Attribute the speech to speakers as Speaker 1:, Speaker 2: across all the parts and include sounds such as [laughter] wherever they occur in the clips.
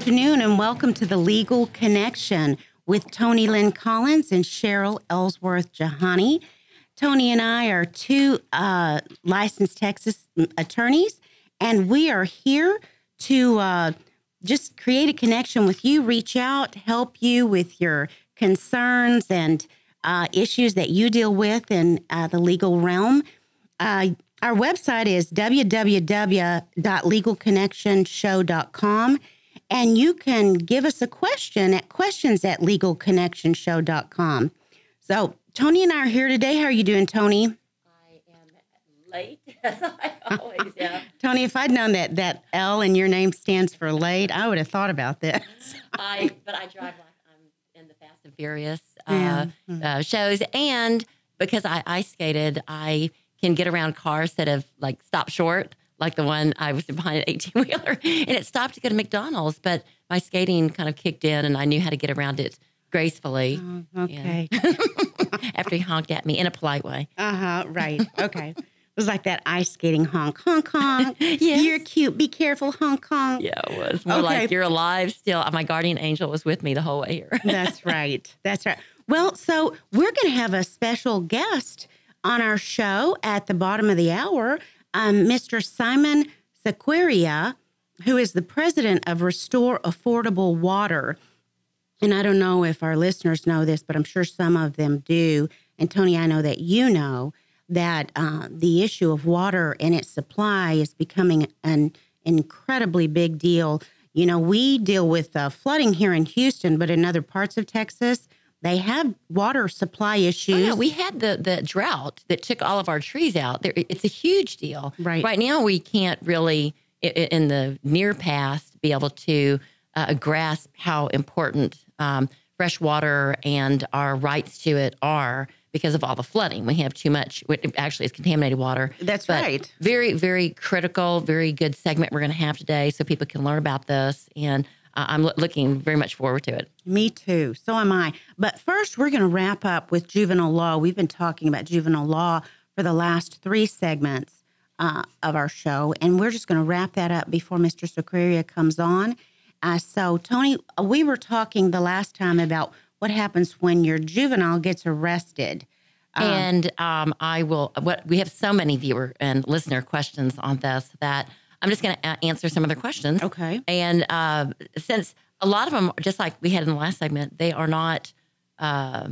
Speaker 1: afternoon and welcome to the Legal Connection with Toni Lynn Collins and Cheryl Ellsworth Jahani. Toni and I are two uh, licensed Texas attorneys, and we are here to uh, just create a connection with you, reach out, help you with your concerns and uh, issues that you deal with in uh, the legal realm. Uh, our website is www.legalconnectionshow.com. And you can give us a question at questions at legalconnectionshow.com. So, Toni and I are here today. How are you doing, Toni?
Speaker 2: I am late, [laughs] as I always am. [laughs]
Speaker 1: Toni, if I'd known that that L in your name stands for late, I would have thought about this. [laughs]
Speaker 2: I but I drive like I'm in the Fast and Furious uh,
Speaker 1: Yeah.
Speaker 2: uh, shows, and because I ice skated, I can get around cars that have like stopped short, like the one I was behind an eighteen wheeler, [laughs] and it stopped to go to McDonald's. But my skating kind of kicked in, and I knew how to get around it gracefully
Speaker 1: Okay. [laughs]
Speaker 2: after he honked at me in a polite way.
Speaker 1: Uh huh. [laughs] Right. Okay. It was like that ice skating honk, honk, honk.
Speaker 2: Yes.
Speaker 1: You're cute. Be careful, honk, honk.
Speaker 2: Yeah, it was more
Speaker 1: Okay.
Speaker 2: like you're alive still. My guardian angel was with me the whole way here.
Speaker 1: That's right. That's right. Well, so we're going to have a special guest on our show at the bottom of the hour, um, Mr. Simon Sequeria, who is the president of Restore Affordable Water. And I don't know if our listeners know this, but I'm sure some of them do. And Toni, I know that you know that uh, the issue of water and its supply is becoming an incredibly big deal. You know, we deal with uh, flooding here in Houston, but in other parts of Texas, they have water supply issues.
Speaker 2: Oh, yeah, we had the the drought that took all of our trees out. There, it's a huge deal.
Speaker 1: Right.
Speaker 2: Right now, we can't really, in the near past, be able to uh, grasp how important um, fresh water and our rights to it are because of all the flooding. We have too much. Actually, it's contaminated water.
Speaker 1: That's
Speaker 2: But
Speaker 1: right.
Speaker 2: Very, very critical. Very good segment we're going to have today, so people can learn about this. And uh, I'm loo- looking very much forward to it.
Speaker 1: Me too. So am I. But first, we're going to wrap up with juvenile law. We've been talking about juvenile law for the last three segments uh, of our show, and we're just going to wrap that up before Mr. Sequeria comes on. Uh, so, Toni, we were talking the last time about what happens when your juvenile gets arrested.
Speaker 2: and um, I will. What we have so many viewer and listener questions on this that I'm just going to answer some of their questions.
Speaker 1: Okay.
Speaker 2: And uh, since a lot of them, just like we had in the last segment, they are not. Uh,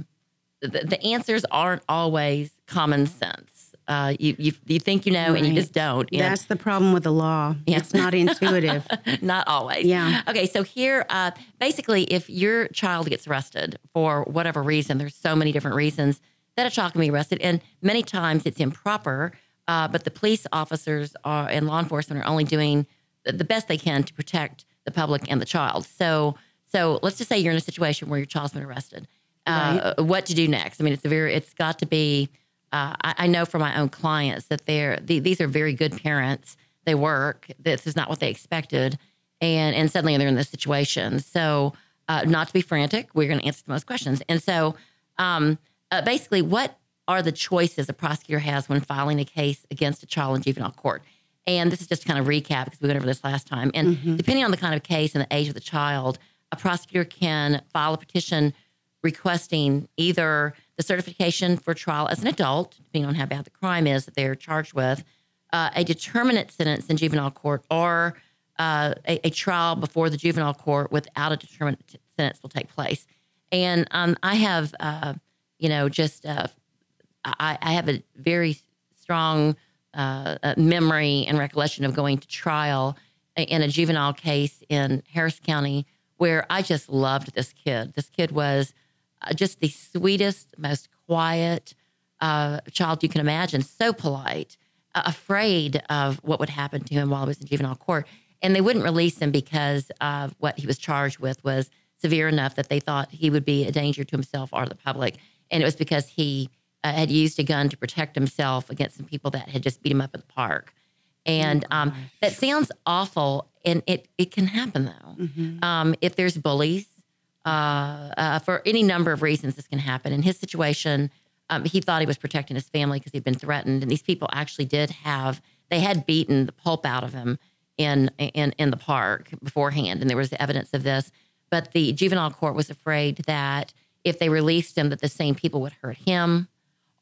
Speaker 2: the, the answers aren't always common sense. Uh, you, you you think you know, and you just don't. And-
Speaker 1: That's the problem with the law.
Speaker 2: Yeah.
Speaker 1: It's not intuitive. [laughs]
Speaker 2: not always.
Speaker 1: Yeah.
Speaker 2: Okay, so here, uh, basically, if your child gets arrested for whatever reason, there's so many different reasons that a child can be arrested, and many times it's improper. Uh, but the police officers are, and law enforcement are only doing the best they can to protect the public and the child. So, so let's just say you're in a situation where your child's been arrested. Uh, What to do next? I mean, it's a very, it's got to be. Uh, I, I know from my own clients that they're the, these are very good parents. They work. This is not what they expected, and and suddenly they're in this situation. So, uh, not to be frantic, we're going to answer the most questions. And so, um, uh, basically, what are the choices a prosecutor has when filing a case against a child in juvenile court? And this is just to kind of recap because we went over this last time. And depending on the kind of case and the age of the child, a prosecutor can file a petition requesting either the certification for trial as an adult, depending on how bad the crime is that they're charged with, uh, a determinate sentence in juvenile court, or uh, a, a trial before the juvenile court without a determinate sentence will take place. And um, I have, uh, you know, just uh, I, I have a very strong uh, uh, memory and recollection of going to trial in a juvenile case in Harris County where I just loved this kid. This kid was uh, just the sweetest, most quiet uh, child you can imagine, so polite, uh, afraid of what would happen to him while he was in juvenile court. And they wouldn't release him because of what he was charged with was severe enough that they thought he would be a danger to himself or the public. And it was because he uh, had used a gun to protect himself against some people that had just beat him up at the park. And um, that sounds awful, and it, it can happen though. Um, if there's bullies, uh, uh, for any number of reasons, this can happen. In his situation, um, he thought he was protecting his family because he'd been threatened, and these people actually did have they had beaten the pulp out of him in in in the park beforehand, and there was evidence of this. But the juvenile court was afraid that if they released him, that the same people would hurt him,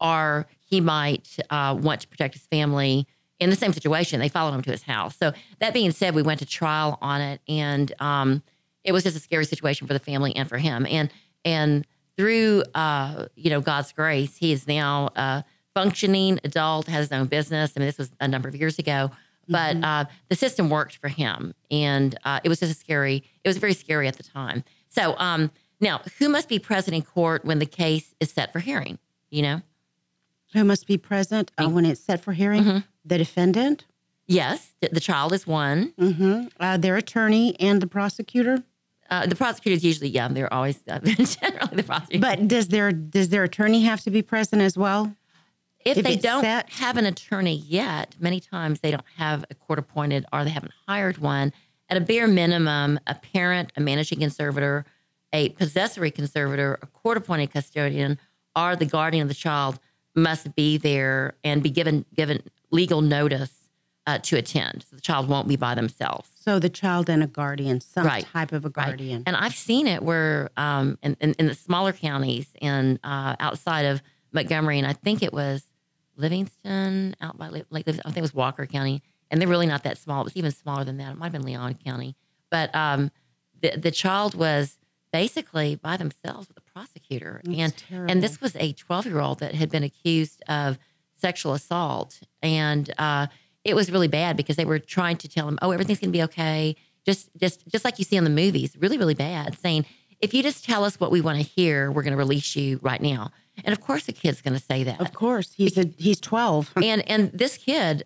Speaker 2: or he might uh, want to protect his family in the same situation. They followed him to his house. So that being said, we went to trial on it, and um, it was just a scary situation for the family and for him. And and through uh, you know God's grace, he is now a functioning adult, has his own business. I mean, this was a number of years ago, but uh, the system worked for him, and uh, it was just a scary. It was very scary at the time. So um, now, who must be present in court when the case is set for hearing? You know.
Speaker 1: Who must be present uh, when it's set for hearing?
Speaker 2: Mm-hmm.
Speaker 1: The defendant,
Speaker 2: Yes, the child is one.
Speaker 1: hmm uh, their attorney, and the prosecutor.
Speaker 2: Uh, the prosecutors usually, yeah, they're always uh, [laughs] generally the prosecutor.
Speaker 1: But does their does their attorney have to be present as well?
Speaker 2: if,
Speaker 1: if
Speaker 2: they don't
Speaker 1: set-
Speaker 2: have an attorney yet, many times they don't have a court appointed or they haven't hired one. At a bare minimum, a parent, a managing conservator, a possessory conservator, a court appointed custodian, or the guardian of the child must be there and be given given legal notice uh, to attend. So the child won't be by themselves.
Speaker 1: So the child and a guardian, some
Speaker 2: Right.
Speaker 1: type of a guardian.
Speaker 2: And I've seen it where um, in, in, in the smaller counties and uh, outside of Montgomery, and I think it was Livingston, out by Lake, Lake Liv- I think it was Walker County, and they're really not that small. It was even smaller than that. It might have been Leon County, but um, the the child was basically by themselves with a prosecutor,
Speaker 1: That's
Speaker 2: and
Speaker 1: terrible.
Speaker 2: and this was a twelve year old that had been accused of sexual assault, and uh, it was really bad because they were trying to tell him, "Oh, everything's going to be okay." Just just just like you see in the movies, really really bad, saying, "If you just tell us what we want to hear, we're going to release you right now." And of course, the kid's going to say that
Speaker 1: Of course, he's a he's twelve. [laughs]
Speaker 2: and and this kid,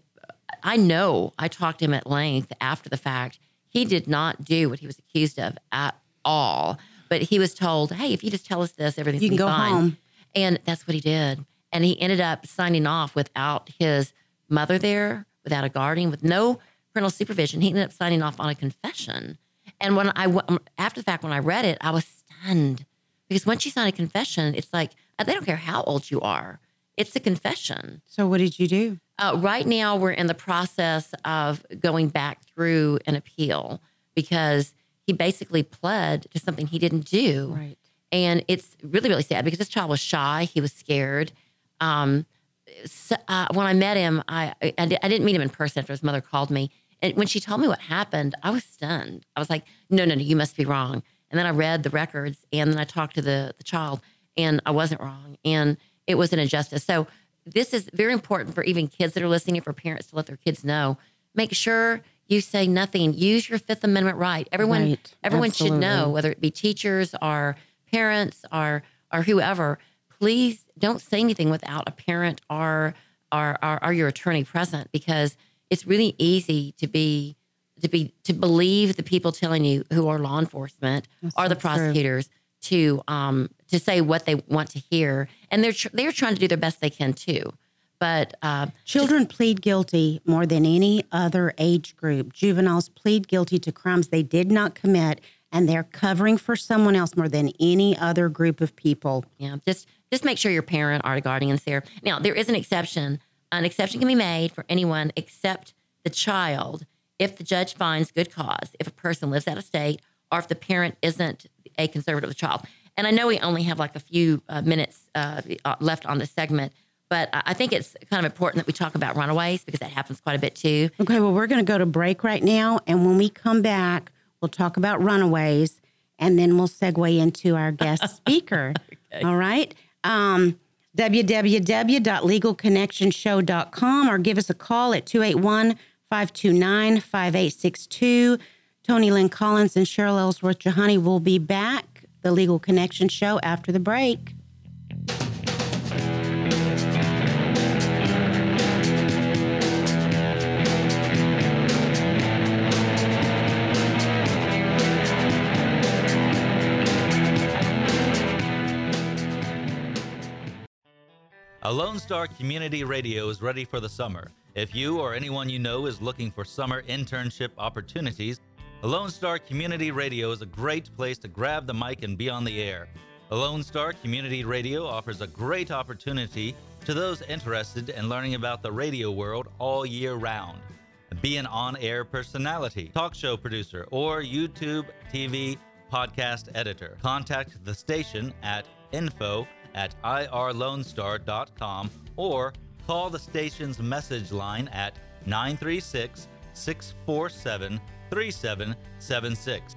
Speaker 2: I know I talked to him at length after the fact. He did not do what he was accused of at all. But he was told, "Hey, if you just tell us this, everything's
Speaker 1: You can go
Speaker 2: fine."
Speaker 1: home.
Speaker 2: And that's what he did. And he ended up signing off without his mother there, without a guardian, with no parental supervision. He ended up signing off on a confession. And when I after the fact, when I read it, I was stunned because once you sign a confession, it's like uh, they don't care how old you are. It's a confession.
Speaker 1: So what did you do?
Speaker 2: Uh, right now, we're in the process of going back through an appeal because he basically pled to something he didn't do.
Speaker 1: Right.
Speaker 2: And it's really, really sad because this child was shy. He was scared. Um, so, uh, when I met him, I, I, I didn't meet him in person after his mother called me. And when she told me what happened, I was stunned. I was like, no, no, no, you must be wrong. And then I read the records and then I talked to the, the child and I wasn't wrong. And it was an injustice. So this is very important for even kids that are listening, for parents to let their kids know. Make sure you say nothing. Use your Fifth Amendment right. Everyone,
Speaker 1: Right.
Speaker 2: everyone should know, whether it be teachers or parents or or whoever. Please don't say anything without a parent or or, or, or your attorney present because it's really easy to be to be to believe the people telling you who are law enforcement
Speaker 1: That's
Speaker 2: or the
Speaker 1: so true.
Speaker 2: prosecutors to um to say what they want to hear and they're tr- they're trying to do their best they can too but uh,
Speaker 1: Children plead guilty more than any other age group. Juveniles plead guilty to crimes they did not commit, and they're covering for someone else more than any other group of people.
Speaker 2: Yeah, just just make sure your parent or guardian is there. Now, there is an exception. An exception can be made for anyone except the child if the judge finds good cause, if a person lives out of state, or if the parent isn't a conservator of the child. And I know we only have like a few uh, minutes uh, uh, left on this segment, but I think it's kind of important that we talk about runaways because that happens quite a bit too.
Speaker 1: Okay, well, we're going to go to break right now. And when we come back, we'll talk about runaways and then we'll segue into our guest [laughs] speaker. All right. Um, www.legalconnectionshow.com or give us a call at 281 529 5862. Toni Lynn Collins and Cheryl Ellsworth Jahani will be back. The Legal Connection Show after the break.
Speaker 3: A Lone Star Community Radio is ready for the summer. If you or anyone you know is looking for summer internship opportunities, a Lone Star Community Radio is a great place to grab the mic and be on the air. A Lone Star Community Radio offers a great opportunity to those interested in learning about the radio world all year round. Be an on air personality, talk show producer, or YouTube, TV, podcast editor. Contact the station at info at irlonestar.com or call the station's message line at 936 647 3776.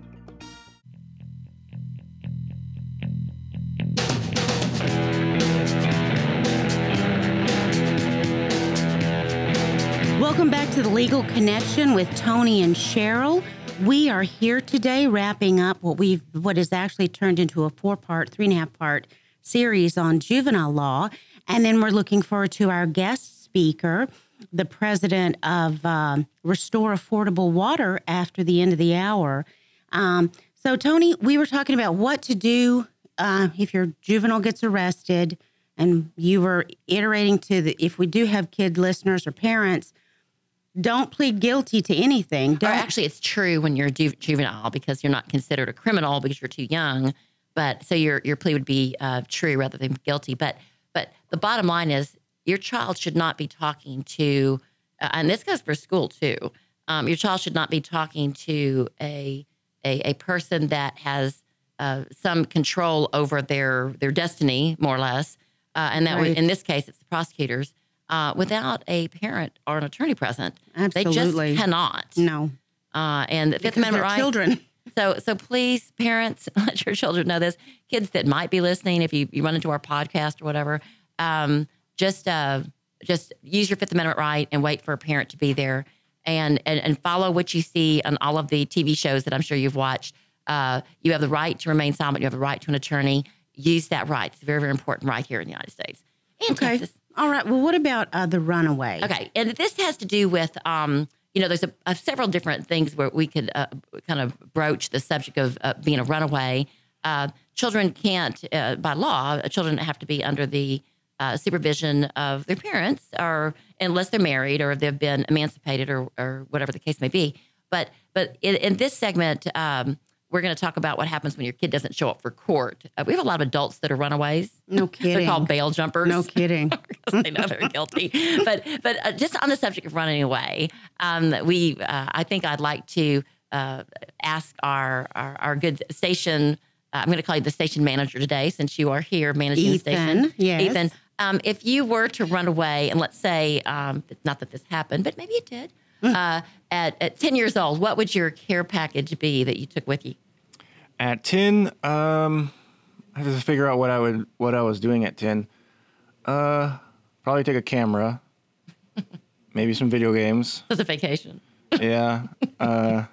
Speaker 1: Welcome back to the Legal Connection with Toni and Cheryl. We are here today wrapping up what we've what is actually turned into a four-part, three and a half part series on juvenile law. And then we're looking forward to our guest speaker, the president of um, Restore Affordable Water after the end of the hour. Um, so, Toni, we were talking about what to do uh, if your juvenile gets arrested, and you were iterating to the if we do have kid listeners or parents, don't plead guilty to anything. Don't
Speaker 2: actually, it's true when you're ju- juvenile because you're not considered a criminal because you're too young. But so your your plea would be uh, true rather than guilty. But but the bottom line is your child should not be talking to, uh, and this goes for school too. Um, your child should not be talking to a a, a person that has uh, some control over their their destiny, more or less. Uh, and that would, in this case, it's the prosecutors. Uh, without a parent or an attorney present, they just cannot.
Speaker 1: no
Speaker 2: Uh, and the Fifth
Speaker 1: because
Speaker 2: Amendment right.
Speaker 1: children. [laughs]
Speaker 2: So, so please, parents, [laughs] let your children know this. Kids that might be listening, if you, you run into our podcast or whatever, um, just uh, just use your Fifth Amendment right and wait for a parent to be there, and and and follow what you see on all of the TV shows that I'm sure you've watched. Uh, you have the right to remain silent. You have the right to an attorney. Use that right. It's a very very important right here in the United States and
Speaker 1: Okay.
Speaker 2: Texas.
Speaker 1: All right. Well, what about uh, the runaway?
Speaker 2: Okay, and this has to do with, um, you know, there's a, a several different things where we could uh, kind of broach the subject of uh, being a runaway. Uh, children can't, uh, by law, uh, children have to be under the supervision of their parents, or unless they're married or they've been emancipated or, or whatever the case may be. But but in, in this segment, um, we're going to talk about what happens when your kid doesn't show up for court. Uh, we have a lot of adults that are runaways.
Speaker 1: No [laughs] kidding.
Speaker 2: They're called bail jumpers
Speaker 1: No [laughs] kidding.
Speaker 2: because they know they're guilty. [laughs] But but uh, just on the subject of running away, um, we uh, I think I'd like to uh, ask our, our our good station. Uh, I'm going to call you the station manager today, since you are here managing the station.
Speaker 1: Ethan, yes.
Speaker 2: Ethan, um, if you were to run away, and let's say, um, not that this happened, but maybe it did. Uh, at, at 10 years old, what would your care package be that you took with you?
Speaker 4: At ten, um, I have to figure out what I would what I was doing at ten. Uh, probably take a camera, [laughs] maybe some video games.
Speaker 2: As a vacation.
Speaker 4: Yeah. Uh,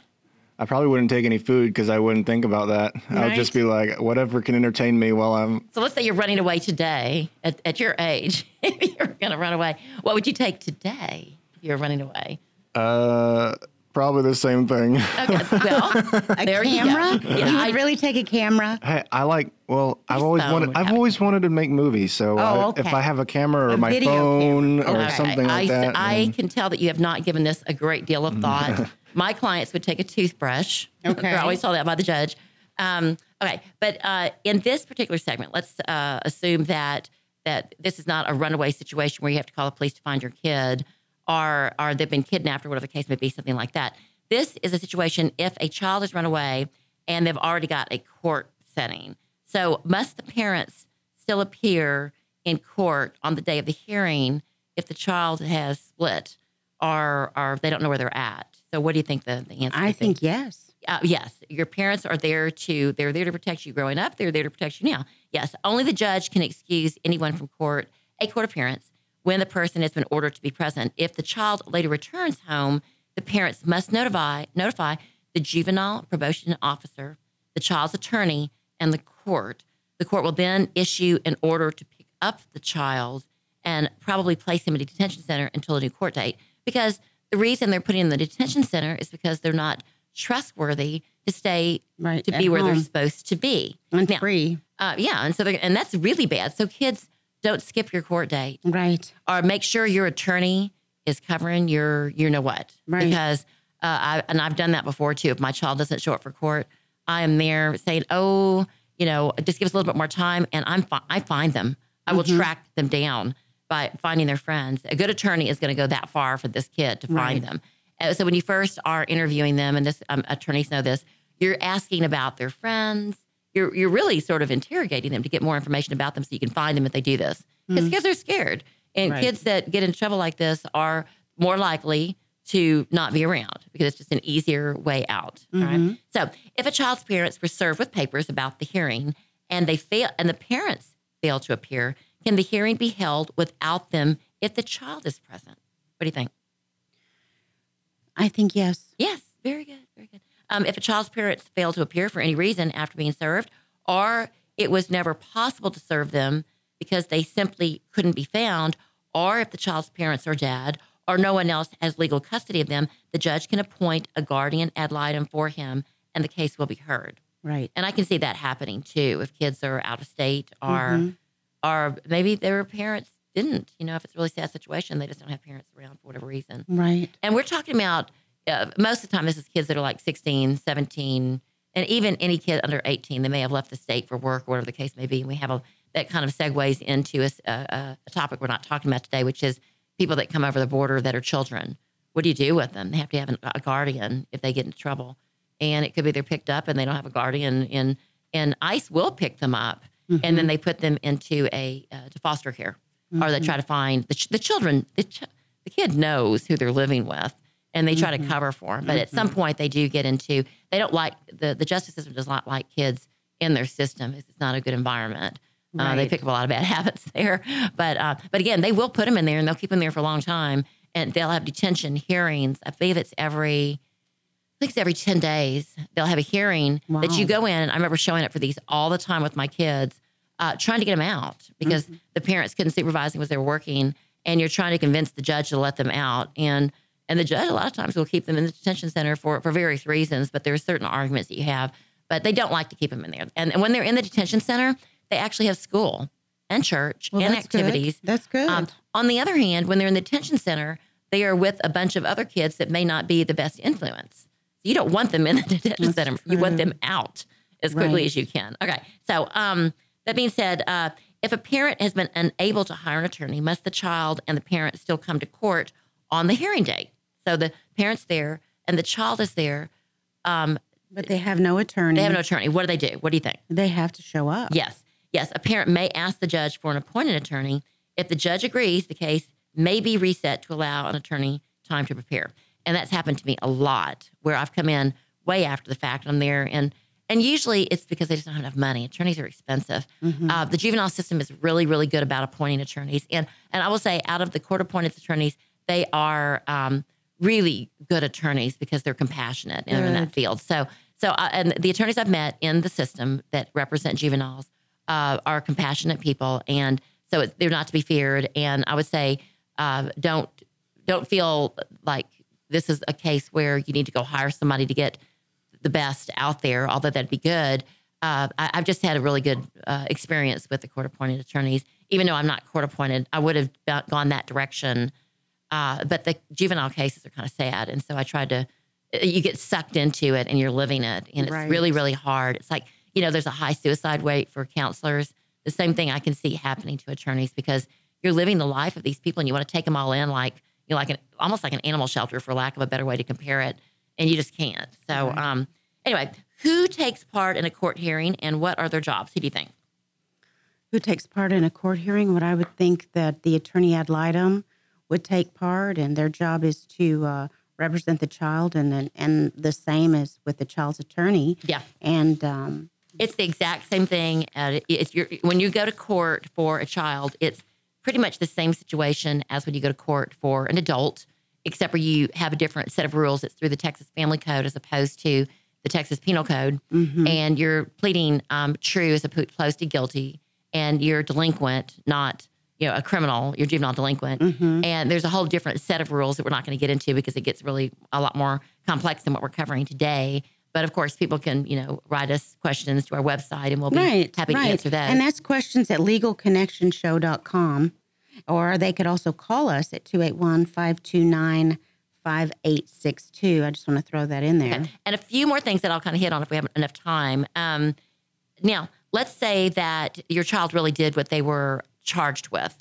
Speaker 4: I probably wouldn't take any food because I wouldn't think about that. I would just be like, whatever can entertain me while I'm.
Speaker 2: So let's say you're running away today at, at your age. [laughs] you're going to run away. What would you take today if you're running away?
Speaker 4: Uh, probably the same thing.
Speaker 2: Okay, well,
Speaker 1: A [laughs]
Speaker 2: there
Speaker 1: camera?
Speaker 2: You, yeah.
Speaker 1: you would
Speaker 2: I-
Speaker 1: really take a camera?
Speaker 4: Hey, I like. Well, I've always wanted. I've
Speaker 2: have
Speaker 4: always wanted to make movies. So
Speaker 1: Oh,
Speaker 4: if
Speaker 1: okay.
Speaker 4: I have a camera or
Speaker 1: A
Speaker 4: my phone
Speaker 1: camera.
Speaker 4: or
Speaker 1: Okay.
Speaker 4: something
Speaker 2: I,
Speaker 4: like that,
Speaker 2: I
Speaker 4: then-
Speaker 2: can tell that you have not given this a great deal of thought. [laughs] My clients would take a toothbrush. [laughs]
Speaker 1: Okay.
Speaker 2: They're always told that by the judge. Um, okay, but uh, in this particular segment, let's uh, assume that that this is not a runaway situation where you have to call the police to find your kid, or or they've been kidnapped, or whatever the case may be, something like that. This is a situation if a child has run away and they've already got a court setting. So must the parents still appear in court on the day of the hearing if the child has split or or they don't know where they're at? So what do you think the, the answer?
Speaker 1: I
Speaker 2: would be?
Speaker 1: think yes.
Speaker 2: uh, yes, your parents are there to they're there to protect you growing up. They're there to protect you now. Yes, only the judge can excuse anyone from court, a court appearance, when the person has been ordered to be present. If the child later returns home, the parents must notify notify the juvenile probation officer, the child's attorney, and the court. The court will then issue an order to pick up the child and probably place him in a detention center until a new court date. Because the reason they're putting him in the detention center is because they're not trustworthy to stay
Speaker 1: Right,
Speaker 2: to be where they're supposed to be.
Speaker 1: And
Speaker 2: Now,
Speaker 1: free.
Speaker 2: uh, yeah, and so they're, and that's really bad. So kids don't skip your court date
Speaker 1: Right.
Speaker 2: or make sure your attorney is covering your you know what
Speaker 1: Right.
Speaker 2: because uh, I, and I've done that before too. If my child doesn't show up for court, I am there saying, "Oh, you know, just give us a little bit more time," and I'm fi- I find them. I will track them down by finding their friends. A good attorney is going to go that far for this kid to find
Speaker 1: Right.
Speaker 2: them. Uh, so when you first are interviewing them, and this um, attorneys know this, you're asking about their friends. You're you're really sort of interrogating them to get more information about them so you can find them if they do this. Because mm. kids are scared, and
Speaker 1: Right.
Speaker 2: kids that get in trouble like this are more likely to not be around because it's just an easier way out. all right? Mm-hmm. So if a child's parents were served with papers about the hearing and they fail and the parents fail to appear, can the hearing be held without them if the child is present? What do you think?
Speaker 1: I think yes.
Speaker 2: Yes, very good, very good. Um, if a child's parents fail to appear for any reason after being served, or it was never possible to serve them because they simply couldn't be found, or if the child's parents are dead, or no one else has legal custody of them, the judge can appoint a guardian ad litem for him, and the case will be heard.
Speaker 1: Right.
Speaker 2: And I can see that happening too if kids are out of state or
Speaker 1: Mhm.
Speaker 2: or maybe their parents didn't. You know, if it's a really sad situation, they just don't have parents around for whatever reason.
Speaker 1: Right.
Speaker 2: And we're talking about uh, most of the time, this is kids that are like 16, 17, and even any kid under 18. They may have left the state for work or whatever the case may be. And we have a, that kind of segues into a topic we're not talking about today, which is people that come over the border that are children. What do you do with them? They have to have an, a guardian if they get into trouble. And it could be they're picked up and they don't have a guardian, and, and ICE will pick them up and then they put them into a uh, to foster care, or they try to find the, ch- the children. The, ch- the kid knows who they're living with, and they try to cover for them. But at some point, they do get into. They don't like the the justice system does not like kids in their system. It's not a good environment. Uh, they pick up a lot of bad [laughs] habits there. But uh, but again, they will put them in there, and they'll keep them there for a long time, and they'll have detention hearings. I believe it's every. I think it's every 10 days. They'll have a hearing that you go in. And I remember showing up for these all the time with my kids, uh, trying to get them out because
Speaker 1: Mm-hmm.
Speaker 2: the parents couldn't supervise them because they were working. And you're trying to convince the judge to let them out. And and the judge a lot of times will keep them in the detention center for, for various reasons, but there are certain arguments that you have. But they don't like to keep them in there. And, and when they're in the detention center, they actually have school and church
Speaker 1: Well,
Speaker 2: and
Speaker 1: that's good.
Speaker 2: activities.
Speaker 1: That's good.
Speaker 2: Um, on the other hand, when they're in the detention center, they are with a bunch of other kids that may not be the best influence. You don't want them in the [laughs] detention
Speaker 1: That's
Speaker 2: center. You want them out as quickly
Speaker 1: Right.
Speaker 2: as you can. Okay. So um, that being said, uh, if a parent has been unable to hire an attorney, must the child and the parent still come to court on the hearing date? So the parent's there and the child is there. Um,
Speaker 1: but they have no attorney.
Speaker 2: they have no attorney. What do they do? What do you think?
Speaker 1: They have to show up.
Speaker 2: Yes. Yes. A parent may ask the judge for an appointed attorney. If the judge agrees, the case may be reset to allow an attorney time to prepare. And that's happened to me a lot where I've come in way after the fact. I'm there and and usually it's because they just don't have enough money. Attorneys are expensive. Uh, the juvenile system is really, really good about appointing attorneys. And and I will say, out of the court appointed attorneys, they are um, really good attorneys because they're compassionate and in that field. So so uh, and the attorneys I've met in the system that represent juveniles uh, are compassionate people, and so it, they're not to be feared. And I would say, uh, don't don't feel like this is a case where you need to go hire somebody to get the best out there. Although that'd be good. Uh, I, I've just had a really good uh, experience with the court appointed attorneys. Even though I'm not court appointed, I would have gone that direction. Uh, but the juvenile cases are kind of sad, and so I tried to. You get sucked into it, and you're living it, and it's
Speaker 1: Right.
Speaker 2: really, really hard. It's like you know, there's a high suicide rate for counselors. The same thing I can see happening to attorneys because you're living the life of these people, and you want to take them all in, like you know, like an almost like an animal shelter, for lack of a better way to compare it, and you just can't. So,
Speaker 1: Right.
Speaker 2: um, anyway, who takes part in a court hearing, and what are their jobs? Who do you think?
Speaker 1: Who takes part in a court hearing? What I would think that the attorney ad litem would take part, and their job is to uh, represent the child, and and the same as with the child's attorney.
Speaker 2: Yeah.
Speaker 1: And um,
Speaker 2: It's the exact same thing. Uh, it's your, when you go to court for a child, it's pretty much the same situation as when you go to court for an adult. except for you have a different set of rules. It's through the Texas Family Code as opposed to the Texas Penal Code, and you're pleading um, true as opposed to guilty, and you're delinquent, not you know a criminal. You're juvenile delinquent, and there's a whole different set of rules that we're not going to get into because it gets really a lot more complex than what we're covering today. But of course, people can you know write us questions to our website, and we'll be
Speaker 1: right,
Speaker 2: happy
Speaker 1: right.
Speaker 2: to answer those.
Speaker 1: And that's questions at legalconnectionshow.com. Or they could also call us at 281 529 5862. I just want to throw that in there.
Speaker 2: Okay. And a few more things that I'll kind of hit on if we have enough time. Um, now, let's say that your child really did what they were charged with.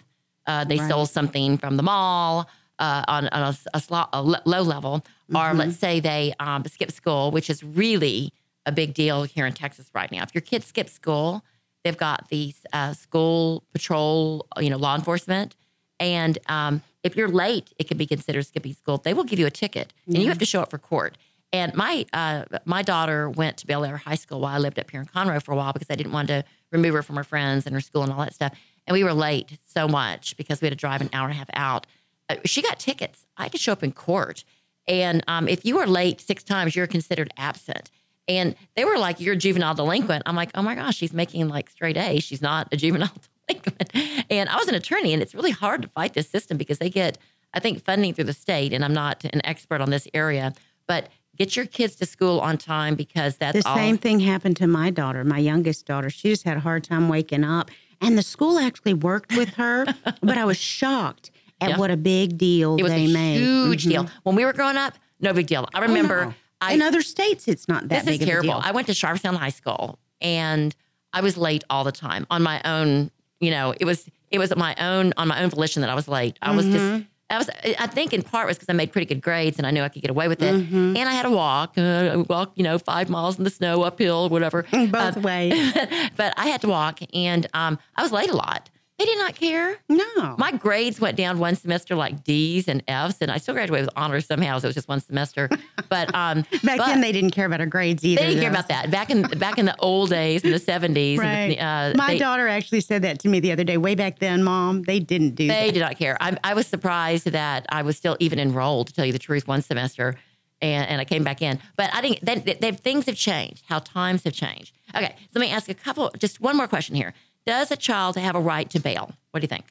Speaker 2: Uh, they stole something from the mall uh, on, on a, a, slo- a l- low level, or let's say they um, skip school, which is really a big deal here in Texas right now. If your kid skips school, they've got these uh, school patrol, you know, law enforcement, and um, if you're late, it can be considered skipping school. They will give you a ticket, and you have to show up for court. And my uh, my daughter went to Bellaire High School while I lived up here in Conroe for a while because I didn't want to remove her from her friends and her school and all that stuff. And we were late so much because we had to drive an hour and a half out. Uh, she got tickets. I had to show up in court. And um, if you are late six times, you're considered absent. And they were like, "You're a juvenile delinquent." I'm like, "Oh my gosh, she's making like straight A's. She's not a juvenile [laughs] delinquent." And I was an attorney, and it's really hard to fight this system because they get, I think, funding through the state. And I'm not an expert on this area, but get your kids to school on time because that's
Speaker 1: The
Speaker 2: all.
Speaker 1: same thing happened to my daughter, my youngest daughter. She just had a hard time waking up. And the school actually worked with her, [laughs] but I was shocked at
Speaker 2: Yeah.
Speaker 1: what a big deal
Speaker 2: It was
Speaker 1: they
Speaker 2: a
Speaker 1: made.
Speaker 2: huge deal when we were growing up. No big deal. I
Speaker 1: Oh,
Speaker 2: remember.
Speaker 1: no.
Speaker 2: I,
Speaker 1: In other states, it's not that
Speaker 2: this
Speaker 1: big
Speaker 2: is terrible.
Speaker 1: of a deal.
Speaker 2: I went to Sharpstown High School and I was late all the time on my own. You know, it was it was my own on my own volition that I was late. I was
Speaker 1: Mm-hmm.
Speaker 2: just. I was. I think in part was because I made pretty good grades and I knew I could get away with it.
Speaker 1: Mm-hmm.
Speaker 2: And I had to walk, uh, walk, you know, five miles in the snow, uphill, whatever.
Speaker 1: Both
Speaker 2: Uh,
Speaker 1: ways. [laughs]
Speaker 2: but I had to walk, and um, I was late a lot. They did not care.
Speaker 1: No.
Speaker 2: My grades went down one semester like D's and F's, and I still graduated with honors somehow. So it was just one semester. [laughs] But um,
Speaker 1: Back
Speaker 2: but
Speaker 1: then, they didn't care about our grades either.
Speaker 2: they didn't care about that. Back in back in the old days, in the seventies,
Speaker 1: Right.
Speaker 2: uh,
Speaker 1: My
Speaker 2: they,
Speaker 1: daughter actually said that to me the other day. Way back then, Mom, they didn't do
Speaker 2: they
Speaker 1: that.
Speaker 2: did not care. I, I was surprised that I was still even enrolled, to tell you the truth, one semester, and, and I came back in. But I didn't. Then they, things have changed. How times have changed. Okay, so let me ask a couple. Just one more question here. Does a child have a right to bail? What do you think?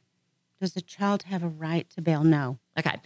Speaker 1: Does a child have a right to bail? No.
Speaker 2: Okay.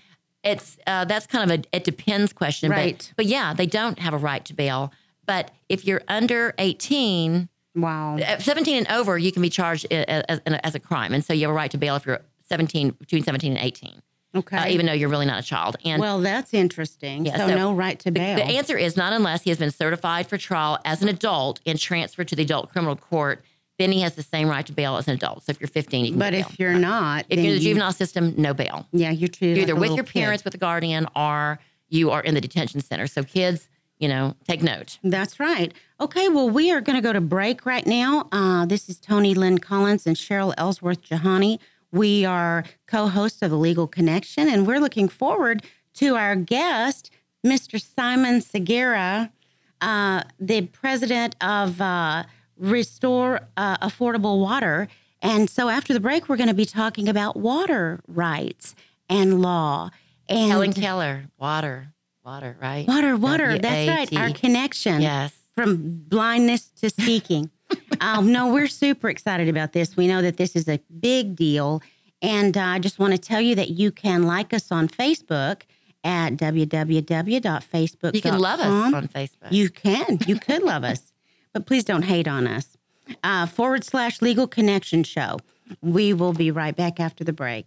Speaker 2: It's uh, that's kind of a it depends question,
Speaker 1: Right.
Speaker 2: but but yeah, they don't have a right to bail. But if you're under 18,
Speaker 1: Wow.
Speaker 2: uh, 17 and over, you can be charged i- as, as a crime, and so you have a right to bail if you're 17 between 17 and 18,
Speaker 1: Okay.
Speaker 2: uh, even though you're really not a child. And
Speaker 1: well, that's interesting.
Speaker 2: Yeah,
Speaker 1: so,
Speaker 2: so
Speaker 1: no right to bail.
Speaker 2: the answer is not unless he has been certified for trial as an adult and transferred to the adult criminal court. Then he has the same right to bail as an adult. So if you're 15, you can
Speaker 1: but if
Speaker 2: bail.
Speaker 1: you're not,
Speaker 2: if you're in the
Speaker 1: you-
Speaker 2: juvenile system, no bail.
Speaker 1: yeah, you're treated
Speaker 2: You're either
Speaker 1: a
Speaker 2: with your
Speaker 1: kid.
Speaker 2: parents, with a guardian, or you are in the detention center. So kids, you know, take note.
Speaker 1: That's right. Okay, well, we are going to go to break right now. Uh, this is Toni Lynn Collins and Cheryl Ellsworth Jahani. We are co hosts of The Legal Connection, and we're looking forward to our guest, Mr. Simon Sequeria, uh, the president of uh, Restore uh, Affordable Water. And so after the break, we're going to be talking about water rights and law. And
Speaker 2: Helen Keller, water, water, right?
Speaker 1: water, water. That's right. Our connection
Speaker 2: Yes.
Speaker 1: from blindness to speaking. [laughs] um, no, we're super excited about this. We know that this is a big deal. And uh, I just want to tell you that you can like us on Facebook at www.facebook.com.
Speaker 2: You can love us on Facebook.
Speaker 1: You can. You could love us, but please don't hate on us. Uh, forward slash legal connection show. We will be right back after the break.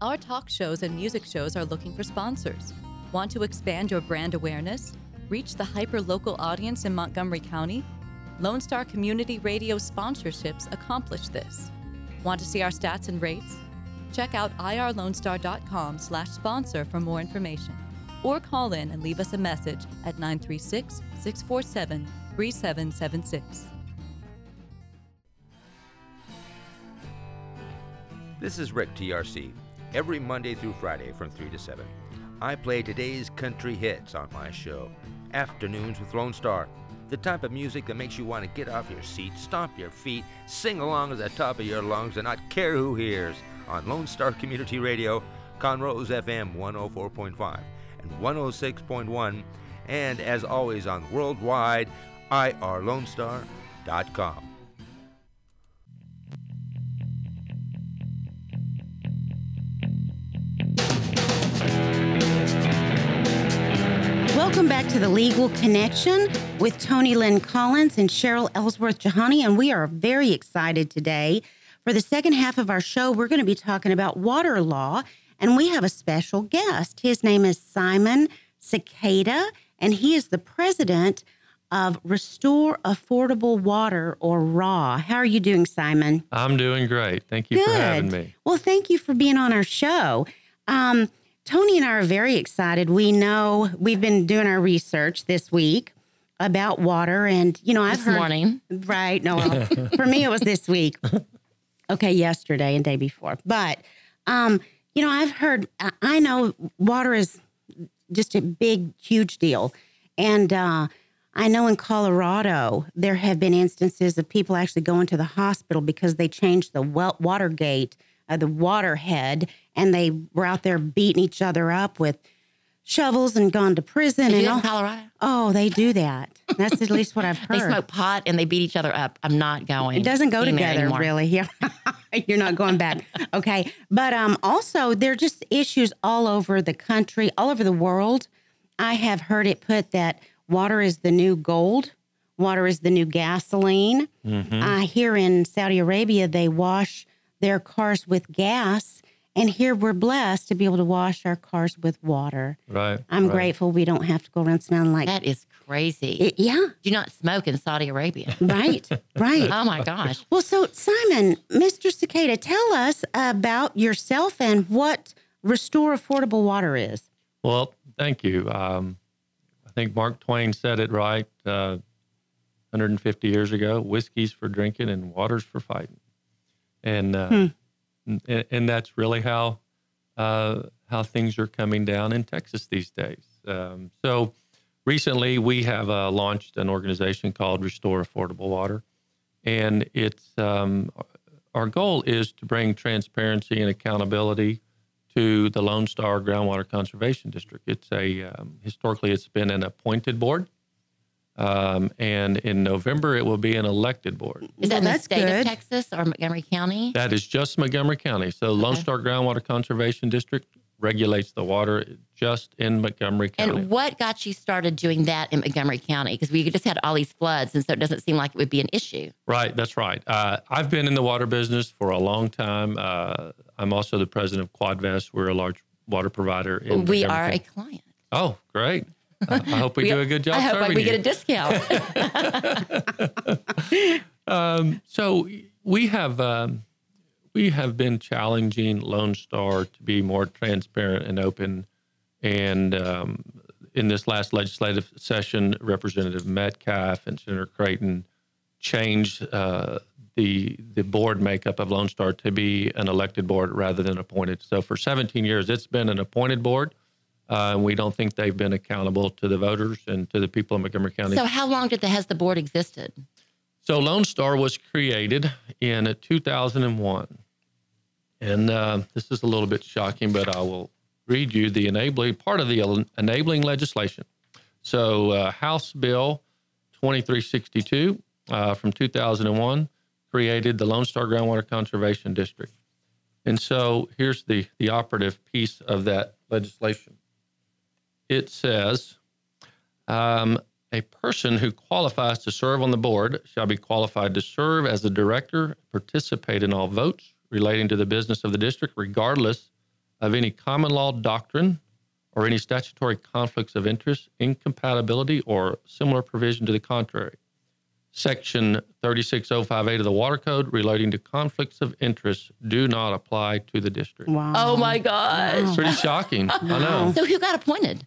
Speaker 5: Our talk shows and music shows are looking for sponsors. Want to expand your brand awareness? Reach the hyper local audience in Montgomery County? Lone Star Community Radio sponsorships accomplish this. Want to see our stats and rates? Check out irlonestar.com slash sponsor for more information. Or call in and leave us a message at 936 647 3776.
Speaker 6: This is Rick TRC, every Monday through Friday from 3 to 7. I play today's country hits on my show, Afternoons with Lone Star. The type of music that makes you want to get off your seat, stomp your feet, sing along at the top of your lungs, and not care who hears on Lone Star Community Radio, Conroe's FM 104.5 and 106.1, and as always on worldwide, irlonestar.com.
Speaker 1: to the Legal Connection with Toni Lynn Collins and Cheryl Ellsworth Jahani. And we are very excited today. For the second half of our show, we're going to be talking about water law. And we have a special guest. His name is Simon Sequeria, and he is the president of Restore Affordable Water, or RAW. How are you doing, Simon?
Speaker 7: I'm doing great. Thank you for having me.
Speaker 1: Well, thank you for being on our show. Um, Toni and I are very excited. We know we've been doing our research this week about water, and you know, I've
Speaker 2: This
Speaker 1: heard
Speaker 2: morning.
Speaker 1: right. No, well, for me it was this week. Okay, yesterday and day before, but um, you know, I've heard. I- I know water is just a big, huge deal, and uh, I know in Colorado there have been instances of people actually going to the hospital because they changed the well, water gate, uh, the water head, and they were out there beating each other up with shovels and gone to prison.
Speaker 2: Did
Speaker 1: and
Speaker 2: you
Speaker 1: all-
Speaker 2: in Colorado?
Speaker 1: oh, they do that. That's at least what I've [laughs] heard.
Speaker 2: They smoke pot and they beat each other up. I'm not going.
Speaker 1: It doesn't go together,
Speaker 2: anymore.
Speaker 1: really. [laughs] Yeah, you're not going back. [laughs] Okay, but um, also there are just issues all over the country, all over the world. I have heard it put that water is the new gold. Water is the new gasoline.
Speaker 7: Mm-hmm.
Speaker 1: Uh, here in Saudi Arabia, they wash their cars with gas, and here we're blessed to be able to wash our cars with water.
Speaker 7: Right.
Speaker 1: I'm
Speaker 7: right.
Speaker 1: grateful we don't have to go around smelling like.
Speaker 2: That is crazy.
Speaker 1: It- yeah,
Speaker 2: Do not smoke in Saudi Arabia. [laughs]
Speaker 1: right, right.
Speaker 2: oh my gosh.
Speaker 1: Well, so Simon, Mr. Sequeria, tell us about yourself and what Restore Affordable Water is.
Speaker 7: Well, thank you. Um, I think Mark Twain said it right uh, 150 years ago whiskey's for drinking and water's for fighting. And, uh, and, and that's really how, uh, how things are coming down in Texas these days. Um, so recently we have uh, launched an organization called Restore Affordable Water. And it's um, our goal is to bring transparency and accountability to the Lone Star Groundwater Conservation District. It's a um, historically it's been an appointed board, um, and in November it will be an elected board.
Speaker 2: Is that
Speaker 1: Well,
Speaker 2: in the
Speaker 1: that's
Speaker 2: state
Speaker 1: good.
Speaker 2: of Texas or Montgomery County?
Speaker 7: That is just Montgomery County. So Lone
Speaker 2: Okay.
Speaker 7: Star Groundwater Conservation District regulates the water just in Montgomery County.
Speaker 2: and what got you started doing that in Montgomery County? Because we just had all these floods, and so it doesn't seem like it would be an issue.
Speaker 7: Right, that's right. Uh, I've been in the water business for a long time. Uh, I'm also the president of Quadvest. We're a large water provider. In
Speaker 2: we
Speaker 7: Montgomery
Speaker 2: are a client.
Speaker 7: Oh, great! I hope we, do a good job
Speaker 2: I hope
Speaker 7: serving
Speaker 2: we
Speaker 7: you.
Speaker 2: get a discount. [laughs] [laughs]
Speaker 7: Um, so we have um, we have been challenging Lone Star to be more transparent and open. And um, in this last legislative session, Representative Metcalf and Senator Creighton changed uh, the the board makeup of Lone Star to be an elected board rather than appointed. So for 17 years, it's been an appointed board. Uh, we don't think they've been accountable to the voters and to the people of Montgomery County.
Speaker 2: so how long did the has the board existed?
Speaker 7: So Lone Star was created in 2001. And uh, this is a little bit shocking, but I will read you the enabling part of the enabling legislation. So, uh, House Bill 2362 uh, from 2001 created the Lone Star Groundwater Conservation District. And so, here's the, the operative piece of that legislation it says, um, a person who qualifies to serve on the board shall be qualified to serve as a director, participate in all votes relating to the business of the district, regardless of any common law doctrine or any statutory conflicts of interest, incompatibility, or similar provision to the contrary. Section 36058 of the Water Code relating to conflicts of interest do not apply to the district.
Speaker 1: Wow.
Speaker 2: Oh my gosh.
Speaker 7: Pretty shocking. I know.
Speaker 2: So who got appointed?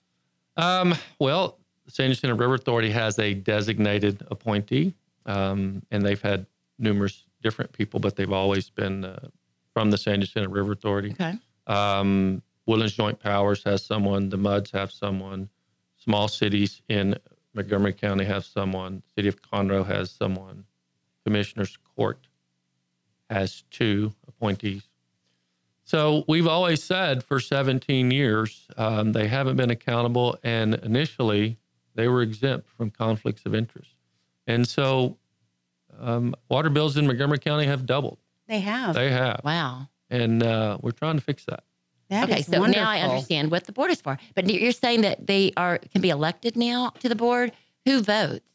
Speaker 7: Um, well, the San Jacinto River Authority has a designated appointee, um, and they've had numerous different people, but they've always been uh, from the San Jacinto River Authority.
Speaker 2: Okay.
Speaker 7: Um, Woodlands Joint Powers has someone, the MUDs have someone, small cities in Montgomery County have someone, City of Conroe has someone, Commissioner's Court has two appointees. So we've always said for 17 years um, they haven't been accountable, and initially they were exempt from conflicts of interest. And so um, water bills in Montgomery County have doubled.
Speaker 1: They have.
Speaker 7: They have.
Speaker 2: Wow.
Speaker 7: And uh, we're trying to fix that.
Speaker 1: That
Speaker 2: okay,
Speaker 1: is
Speaker 2: so now I understand what the board is for. But you're saying that they are can be elected now to the board. Who votes?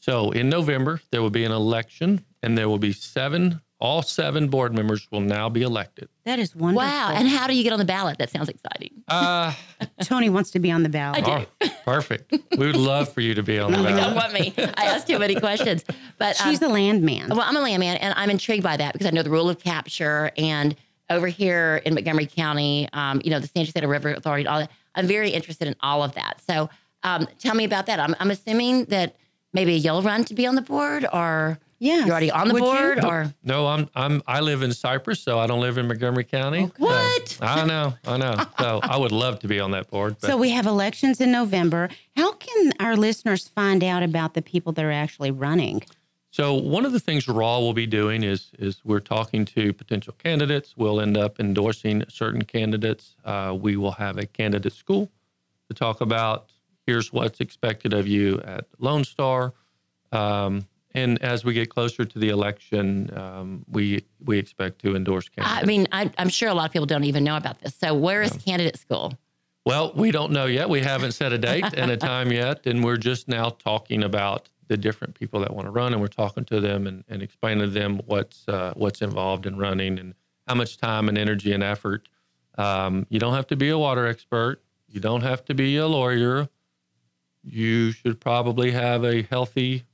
Speaker 7: So in November, there will be an election, and there will be seven, all seven board members will now be elected.
Speaker 1: That is wonderful.
Speaker 2: Wow. And how do you get on the ballot? That sounds exciting.
Speaker 7: Uh, [laughs]
Speaker 1: Toni wants to be on the ballot.
Speaker 2: I do.
Speaker 7: oh, perfect. We would love for you to be on the ballot.
Speaker 2: Don't want me. I asked too many questions. But um,
Speaker 1: She's the landman.
Speaker 2: Well, I'm a landman, and I'm intrigued by that because I know the rule of capture. And over here in Montgomery County, um, you know, the San Jacinto River Authority, all that. I'm very interested in all of that. So um, tell me about that. I'm, I'm assuming that maybe you'll run to be on the board, or
Speaker 1: Yes.
Speaker 2: you're already on the
Speaker 1: Would you?
Speaker 2: board, or
Speaker 7: No, I'm I'm I live in Cypress, so I don't live in Montgomery County. So-
Speaker 2: What?
Speaker 7: I know, I know. So I would love to be on that board. But
Speaker 1: So we have elections in November. How can our listeners find out about the people that are actually running?
Speaker 7: So one of the things Raw will be doing is is we're talking to potential candidates. We'll end up endorsing certain candidates. Uh, we will have a candidate school to talk about. Here's what's expected of you at Lone Star. Um, and as we get closer to the election, um, we we expect to endorse candidates.
Speaker 2: I mean, I, I'm sure a lot of people don't even know about this. So where is candidate school?
Speaker 7: Well, we don't know yet. We haven't set a date and a time yet. And we're just now talking about the different people that want to run. And we're talking to them and, and explaining to them what's, uh, what's involved in running and how much time and energy and effort. Um, you don't have to be a water expert. You don't have to be a lawyer. You should probably have a healthy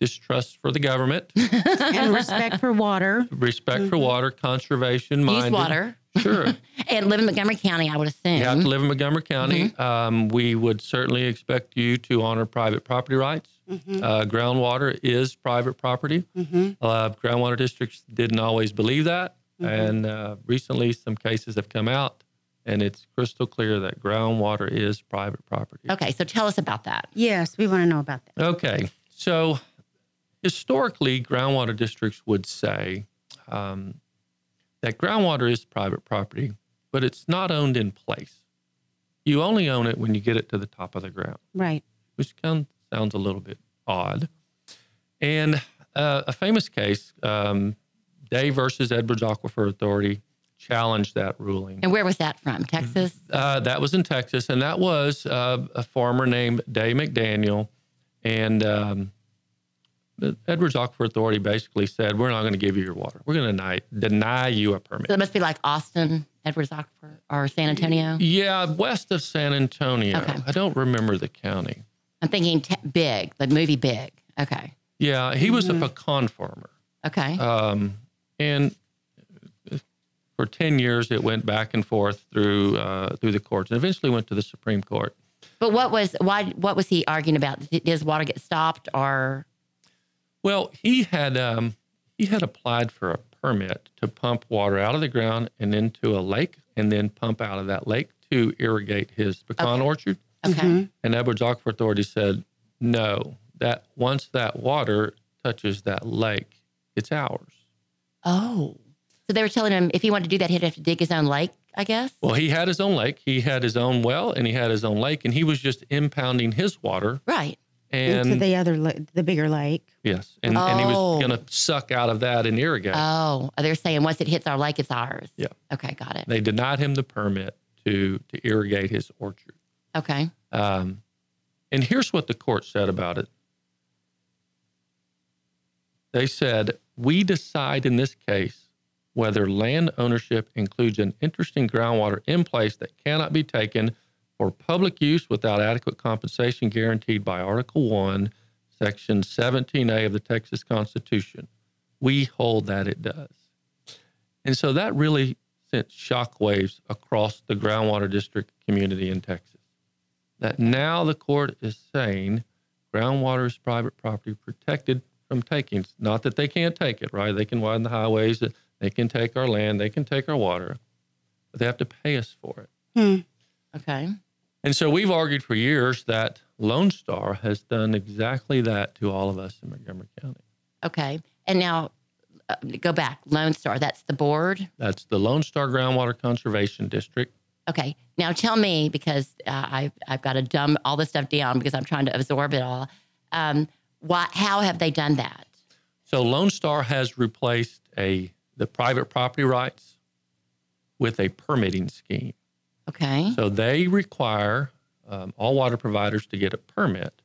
Speaker 7: distrust for the government, [laughs]
Speaker 1: and respect for water.
Speaker 7: respect for water, conservation,
Speaker 2: Use water.
Speaker 7: Sure. [laughs]
Speaker 2: And live in Montgomery County, I would assume.
Speaker 7: You have to live in Montgomery County. Um, we would certainly expect you to honor private property rights. Uh, groundwater is private property. Uh, groundwater districts didn't always believe that. And uh, recently, some cases have come out, and it's crystal clear that groundwater is private property.
Speaker 2: Okay, so tell us about that.
Speaker 1: Yes, we want to know about that.
Speaker 7: Okay. So historically, groundwater districts would say um, that groundwater is private property, but it's not owned in place. You only own it when you get it to the top of the ground,
Speaker 1: Right.
Speaker 7: which kind of sounds a little bit odd. And uh, a famous case, um, Day versus Edwards Aquifer Authority, challenged that ruling.
Speaker 2: And where was that from? Texas?
Speaker 7: Uh, that was in Texas, and that was uh, a farmer named Day McDaniel. And um, the Edwards Aquifer Authority basically said, "We're not going to give you your water. We're going to deny, deny you a permit."
Speaker 2: So it must be like Austin, Edwards Aquifer, or San Antonio.
Speaker 7: yeah, west of San Antonio.
Speaker 2: Okay.
Speaker 7: I don't remember the county.
Speaker 2: I'm thinking t- big, the movie Big. Okay.
Speaker 7: Yeah, he was a pecan farmer,
Speaker 2: Okay.
Speaker 7: um, and for ten years it went back and forth through uh, through the courts, and eventually went to the Supreme Court.
Speaker 2: but what was why? What was he arguing about? Did his water get stopped, or
Speaker 7: Well, he had um, he had applied for a permit to pump water out of the ground and into a lake, and then pump out of that lake to irrigate his pecan
Speaker 2: Okay.
Speaker 7: orchard.
Speaker 2: okay?
Speaker 7: And Edwards Aquifer Authority said, no, that once that water touches that lake, it's ours.
Speaker 2: Oh, so they were telling him if he wanted to do that, he'd have to dig his own lake. I guess.
Speaker 7: Well, he had his own lake, he had his own well, and he had his own lake, and he was just impounding his water.
Speaker 2: Right.
Speaker 1: Into the other, la- the bigger lake.
Speaker 7: yes, and, and he
Speaker 2: Oh.
Speaker 7: was going to suck out of that and irrigate.
Speaker 2: Oh, they're saying once it hits our lake, it's ours.
Speaker 7: Yeah.
Speaker 2: Okay, got it.
Speaker 7: they denied him the permit to to irrigate his orchard.
Speaker 2: Okay.
Speaker 7: Um, and here's what the court said about it. They said, We decide in this case whether land ownership includes an interesting groundwater in place that cannot be taken for public use without adequate compensation guaranteed by Article 1, Section 17A of the Texas Constitution. We hold that it does. And so that really sent shockwaves across the groundwater district community in Texas that now the court is saying groundwater is private property protected from takings. Not that they can't take it, right? They can widen the highways, they can take our land, they can take our water, but they have to pay us for it. Hmm.
Speaker 2: Okay.
Speaker 7: And so we've argued for years that Lone Star has done exactly that to all of us in Montgomery County.
Speaker 2: Okay. And now uh, go back. Lone Star, that's the board.
Speaker 7: That's the Lone Star Groundwater Conservation District.
Speaker 2: Okay. Now tell me, because uh, I've, I've got to dumb all this stuff down because I'm trying to absorb it all. Um, why, how have they done that?
Speaker 7: So Lone Star has replaced a the private property rights with a permitting scheme.
Speaker 2: Okay.
Speaker 7: So they require um, all water providers to get a permit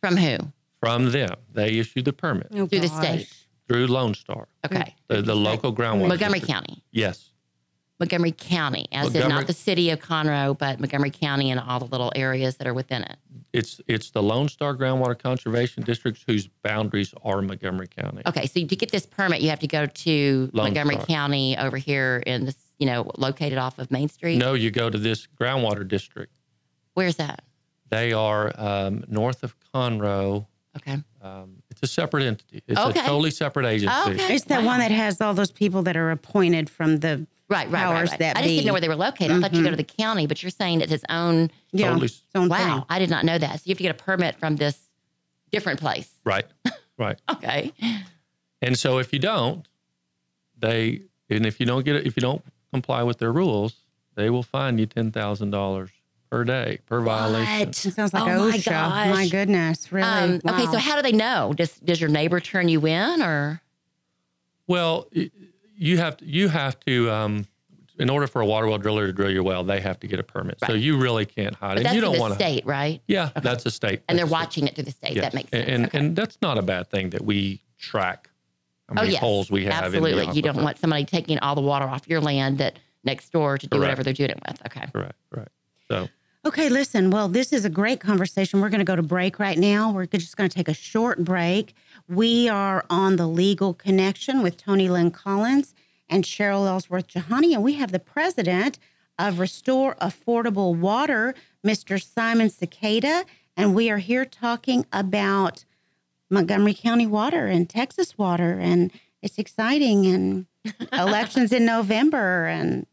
Speaker 2: From who?
Speaker 7: from them. They issue the permit
Speaker 1: Oh,
Speaker 2: Through the
Speaker 1: gosh.
Speaker 2: state.
Speaker 7: through Lone Star,
Speaker 2: Okay.
Speaker 7: the, the local groundwater.
Speaker 2: Montgomery
Speaker 7: district.
Speaker 2: County.
Speaker 7: Yes.
Speaker 2: Montgomery County, as in
Speaker 7: Montgomery-
Speaker 2: not the city of Conroe, but Montgomery County and all the little areas that are within it.
Speaker 7: It's it's the Lone Star Groundwater Conservation Districts whose boundaries are Montgomery County.
Speaker 2: Okay, so to get this permit, you have to go to
Speaker 7: Lone
Speaker 2: Montgomery
Speaker 7: Star.
Speaker 2: County over here in this, you know, located off of Main Street.
Speaker 7: No, you go to this groundwater district.
Speaker 2: Where's that?
Speaker 7: They are um, north of Conroe.
Speaker 2: Okay.
Speaker 7: Um, it's a separate entity. It's
Speaker 2: Okay.
Speaker 7: a totally separate agency.
Speaker 2: Okay.
Speaker 1: It's that
Speaker 2: Wow.
Speaker 1: one that has all those people that are appointed from the
Speaker 2: Right, right, right,
Speaker 1: powers
Speaker 2: right.
Speaker 1: that
Speaker 2: I just
Speaker 1: be.
Speaker 2: didn't know where they were located. I thought you go to the county, but you're saying it's its own.
Speaker 1: yeah,
Speaker 7: Totally.
Speaker 1: its own
Speaker 2: Wow,
Speaker 1: thing.
Speaker 2: I did not know that. So you have to get a permit from this different place.
Speaker 7: Right. Right. [laughs]
Speaker 2: Okay.
Speaker 7: And so if you don't, they and if you don't get it, if you don't comply with their rules, they will fine you ten thousand dollars per day per violation.
Speaker 1: It sounds like
Speaker 2: Oh, my
Speaker 1: OSHA.
Speaker 2: gosh.
Speaker 1: My goodness, really?
Speaker 2: Um, Okay, so how do they know? Does does your neighbor turn you in, or
Speaker 7: Well, you have to, you have to um, in order for a water well driller to drill your well, they have to get a permit. So you really can't hide
Speaker 2: but
Speaker 7: it.
Speaker 2: that's
Speaker 7: You don't
Speaker 2: the
Speaker 7: want to.
Speaker 2: state, right?
Speaker 7: Yeah, that's a state.
Speaker 2: And they're
Speaker 7: that's a-
Speaker 2: watching it through the state.
Speaker 7: yes.
Speaker 2: That makes sense.
Speaker 7: And
Speaker 2: okay.
Speaker 7: and that's not a bad thing that we track how
Speaker 2: oh
Speaker 7: many
Speaker 2: yes,
Speaker 7: holes we have.
Speaker 2: absolutely.
Speaker 7: In the
Speaker 2: you don't want somebody taking all the water off your land that next door to do
Speaker 7: Correct.
Speaker 2: whatever they're doing it with. Okay.
Speaker 7: Right. Right. So
Speaker 1: Okay, listen. Well, this is a great conversation. We're going to go to break right now. We're just going to take a short break. We are on the legal connection with Toni Lynn Collins and Cheryl Ellsworth Jahani, and we have the president of Restore Affordable Water, Mr. Simon Sequeria, and we are here talking about Montgomery County water and Texas water, and it's exciting. And [laughs] elections in November, and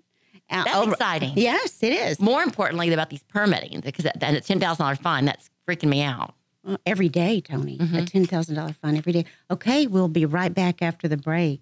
Speaker 1: uh,
Speaker 2: That's
Speaker 1: over-
Speaker 2: exciting.
Speaker 1: Yes, it is.
Speaker 2: More importantly about these permitting, because that, that ten thousand dollar fine, that's freaking me out.
Speaker 1: Uh, every day, Toni. A ten thousand dollar fine every day. Okay, we'll be right back after the break.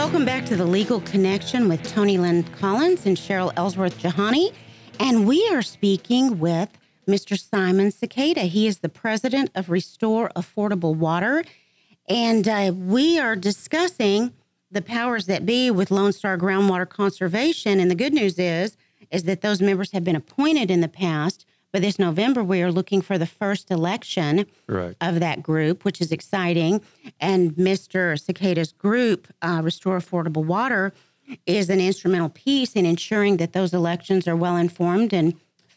Speaker 1: Welcome back to the Legal Connection with Toni Lynn Collins and Cheryl Ellsworth Jahani. And we are speaking with Mr. Simon Sequeria. He is the president of Restore Affordable Water. And uh, we are discussing the powers that be with Lone Star Groundwater Conservation. And the good news is, is that those members have been appointed in the past. But this November, we are looking for the first election
Speaker 7: Right.
Speaker 1: of that group, which is exciting. And Mr. Sequeria's group, uh, Restore Affordable Water, is an instrumental piece in ensuring that those elections are well informed and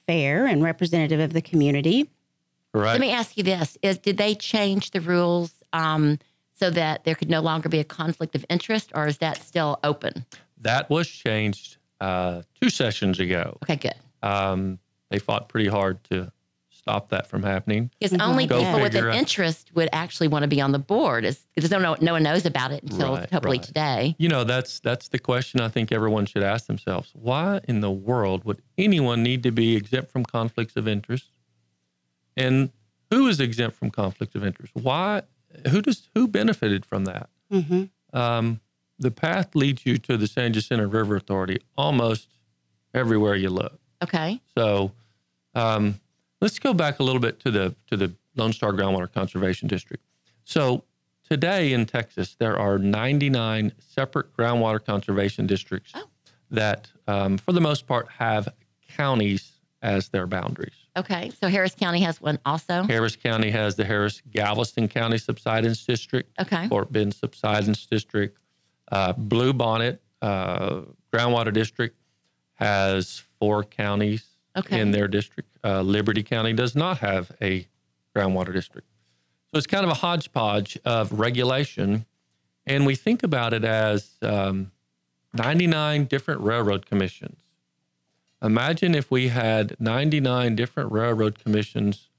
Speaker 1: fair and representative of the community.
Speaker 7: Right.
Speaker 2: Let me ask you this: Is did they change the rules um, so that there could no longer be a conflict of interest, or is that still open?
Speaker 7: that was changed uh, two sessions ago.
Speaker 2: Okay, good.
Speaker 7: Um, they fought pretty hard to stop that from happening.
Speaker 2: Because only
Speaker 7: Go
Speaker 2: people with an interest would actually want to be on the board. Is because no, no, no one knows about it until
Speaker 7: Right,
Speaker 2: hopefully
Speaker 7: right.
Speaker 2: today.
Speaker 7: You know, that's that's the question I think everyone should ask themselves. Why in the world would anyone need to be exempt from conflicts of interest? And who is exempt from conflicts of interest? Why? Who does who benefited from that?
Speaker 1: Mhm.
Speaker 7: Um, the path leads you to the San Jacinto River Authority almost everywhere you look.
Speaker 2: Okay.
Speaker 7: So um, let's go back a little bit to the to the Lone Star Groundwater Conservation District. So today in Texas, there are 99 separate groundwater conservation districts
Speaker 2: Oh.
Speaker 7: that, um, for the most part, have counties as their boundaries.
Speaker 2: Okay. So Harris County has one also.
Speaker 7: Harris County has the Harris Galveston County Subsidence District.
Speaker 2: Okay.
Speaker 7: Fort Bend Subsidence District. Uh, Blue Bonnet uh, Groundwater District has four counties
Speaker 2: Okay.
Speaker 7: in their district. Uh, Liberty County does not have a groundwater district. So it's kind of a hodgepodge of regulation. And we think about it as um, 99 different railroad commissions. Imagine if we had 99 different railroad commissions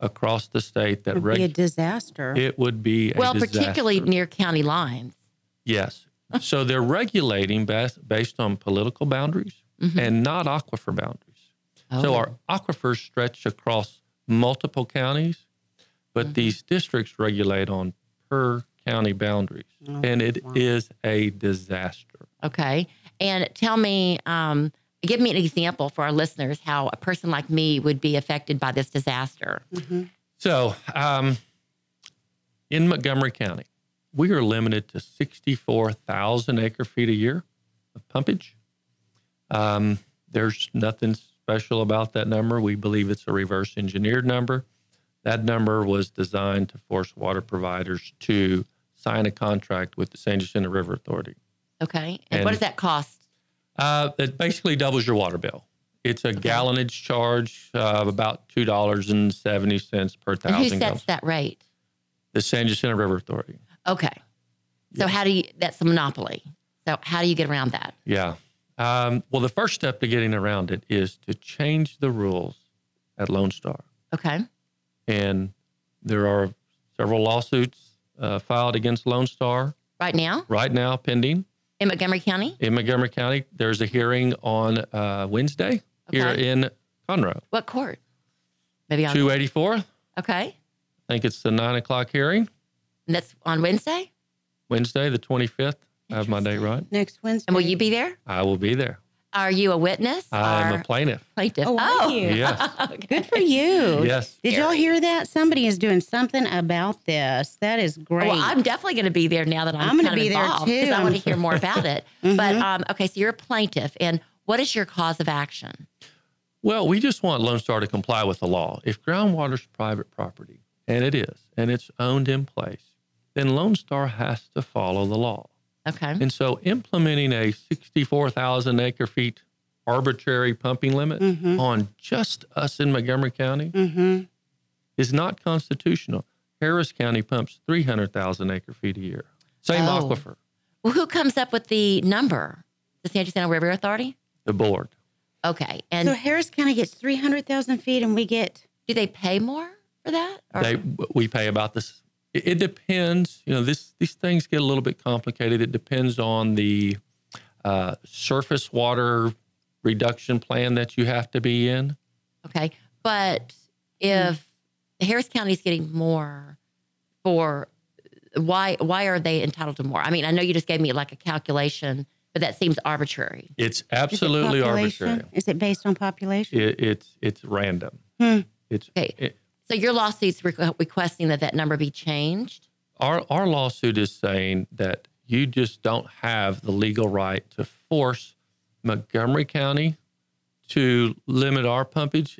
Speaker 7: across the state that
Speaker 1: It would be a disaster.
Speaker 7: it would be a
Speaker 2: well,
Speaker 7: disaster.
Speaker 2: particularly near county lines.
Speaker 7: Yes. so they're regulating based, based on political boundaries and not aquifer boundaries. So
Speaker 2: Oh.
Speaker 7: our aquifers stretch across multiple counties, but these districts regulate on per county boundaries. and it is a disaster.
Speaker 2: Okay. And tell me, um, give me an example for our listeners how a person like me would be affected by this disaster.
Speaker 7: So um, in Montgomery County, we are limited to 64,000 acre feet a year of pumpage. Um, there's nothing special about that number. We believe it's a reverse engineered number. That number was designed to force water providers to sign a contract with the San Jacinto River Authority.
Speaker 2: Okay. And, what does that cost?
Speaker 7: Uh, it basically doubles your water bill. It's a gallonage charge of about two dollars and seventy cents per thousand.
Speaker 2: And who sets
Speaker 7: gallons.
Speaker 2: that rate?
Speaker 7: The San Jacinto River Authority.
Speaker 2: Okay. So how do you, that's a monopoly. So how do you get around that?
Speaker 7: Yeah. Um, well, the first step to getting around it is to change the rules at Lone Star,
Speaker 2: Okay.
Speaker 7: and there are several lawsuits uh, filed against Lone Star
Speaker 2: Right now
Speaker 7: right now pending
Speaker 2: in Montgomery County?
Speaker 7: in Montgomery County. There's a hearing on uh, Wednesday here in Conroe.
Speaker 2: What court? Maybe on.
Speaker 7: 284.
Speaker 2: Okay.
Speaker 7: I think it's the nine o'clock hearing.
Speaker 2: And that's on Wednesday?
Speaker 7: Wednesday, the 25th. I have my date right.
Speaker 1: Next Wednesday.
Speaker 2: And will you be there?
Speaker 7: I will be there.
Speaker 2: Are you a witness?
Speaker 7: I am a plaintiff.
Speaker 2: plaintiff.
Speaker 1: Oh, are you?
Speaker 7: Yes. [laughs]
Speaker 1: Good for you.
Speaker 7: Yes.
Speaker 1: Did y'all hear that? Somebody is doing something about this. That is great.
Speaker 2: Well, I'm definitely going to be there now that I'm,
Speaker 1: I'm gonna be there
Speaker 2: involved
Speaker 1: too.
Speaker 2: because I want to hear more about it. [laughs]
Speaker 1: Mhm.
Speaker 2: But um, okay, so you're a plaintiff, and what is your cause of action?
Speaker 7: Well, we just want Lone Star to comply with the law. If groundwater's private property, and it is, and it's owned in place, then Lone Star has to follow the law.
Speaker 2: Okay.
Speaker 7: And so implementing a 64,000 acre feet arbitrary pumping limit
Speaker 1: Mhm.
Speaker 7: on just us in Montgomery County
Speaker 1: Mm-hmm.
Speaker 7: is not constitutional. Harris County pumps 300,000 acre feet a year. Same
Speaker 2: Oh.
Speaker 7: aquifer,
Speaker 2: Well, who comes up with the number? The San Jacinto River Authority.
Speaker 7: the board.
Speaker 2: Okay, and
Speaker 1: So Harris County gets 300,000 feet and we get,
Speaker 2: do they pay more for that? Or-
Speaker 7: they we pay about this it, it depends you know this these things get a little bit complicated it depends on the uh, surface water reduction plan that you have to be in
Speaker 2: Okay, but if Harris County is getting more for why why are they entitled to more? I mean, I know you just gave me like a calculation, but that seems arbitrary.
Speaker 7: it's
Speaker 1: is it
Speaker 7: absolutely arbitrary
Speaker 1: Is it based on population?
Speaker 7: it, it's it's random
Speaker 1: Hmm.
Speaker 7: it's
Speaker 2: Okay.
Speaker 7: it-
Speaker 2: So your lawsuit's requ- requesting that that number be changed.
Speaker 7: our our lawsuit is saying that you just don't have the legal right to force Montgomery County to limit our pumpage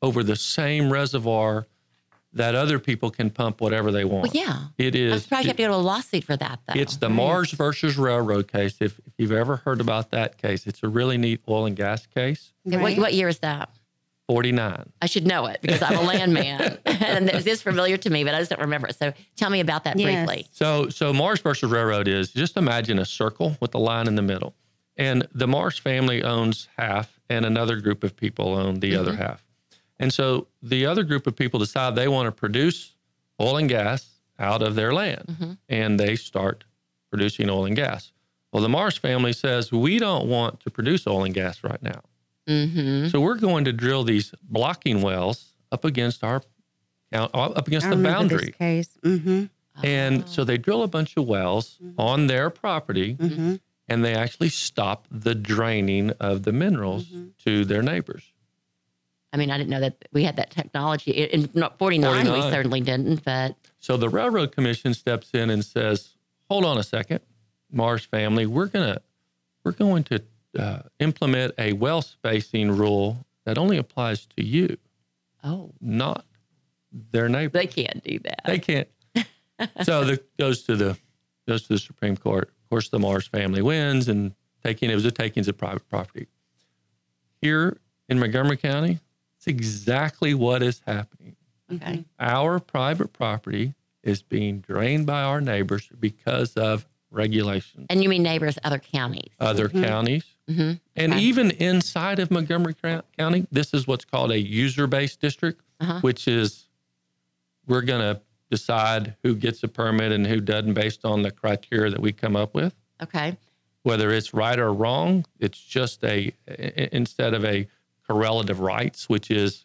Speaker 7: over the same reservoir that other people can pump whatever they want.
Speaker 2: Well, yeah.
Speaker 7: It is.
Speaker 2: I'm
Speaker 7: is.
Speaker 2: surprised you have to go to a lawsuit for that, though.
Speaker 7: It's the Marrs versus Railroad case. If, if you've ever heard about that case, it's a really neat oil and gas case.
Speaker 2: Okay, what, what year is that?
Speaker 7: 49.
Speaker 2: I should know it because I'm a landman, [laughs] [laughs] and this is familiar to me, but I just don't remember it. So tell me about that
Speaker 1: Yes.
Speaker 2: briefly.
Speaker 7: So, so Marrs versus Railroad is just imagine a circle with a line in the middle, and the Marrs family owns half, and another group of people own the other half. And so the other group of people decide they want to produce oil and gas out of their land
Speaker 2: Mm-hmm.
Speaker 7: and they start producing oil and gas. Well, the Mars family says, we don't want to produce oil and gas right now.
Speaker 2: Mm-hmm.
Speaker 7: So we're going to drill these blocking wells up against our uh, up against
Speaker 1: I
Speaker 7: the boundary.
Speaker 1: This case. Mm-hmm.
Speaker 7: And so they drill a bunch of wells on their property
Speaker 1: Mm-hmm.
Speaker 7: and they actually stop the draining of the minerals
Speaker 1: Mm-hmm.
Speaker 7: to their neighbors.
Speaker 2: I mean, I didn't know that we had that technology. In in 49, we certainly didn't, but
Speaker 7: So the Railroad Commission steps in and says, "Hold on a second, Marrs family, we're gonna we're going to uh, implement a well spacing rule that only applies to you,
Speaker 2: oh,
Speaker 7: not their neighbor.
Speaker 2: they can't do that.
Speaker 7: They can't." [laughs] so the goes to the goes to the Supreme Court. Of course, the Marrs family wins, and taking it was a takings of private property. Here in Montgomery County, it's exactly what is happening
Speaker 2: okay.
Speaker 7: our private property is being drained by our neighbors because of regulations.
Speaker 2: And you mean neighbors, other counties?
Speaker 7: Other counties,
Speaker 2: Mm-hmm.
Speaker 7: and
Speaker 2: Okay.
Speaker 7: even inside of Montgomery County, this is what's called a user based district,
Speaker 2: Uh-huh.
Speaker 7: which is we're going to decide who gets a permit and who doesn't based on the criteria that we come up with.
Speaker 2: Okay.
Speaker 7: Whether it's right or wrong, it's just a, instead of a correlative rights, which is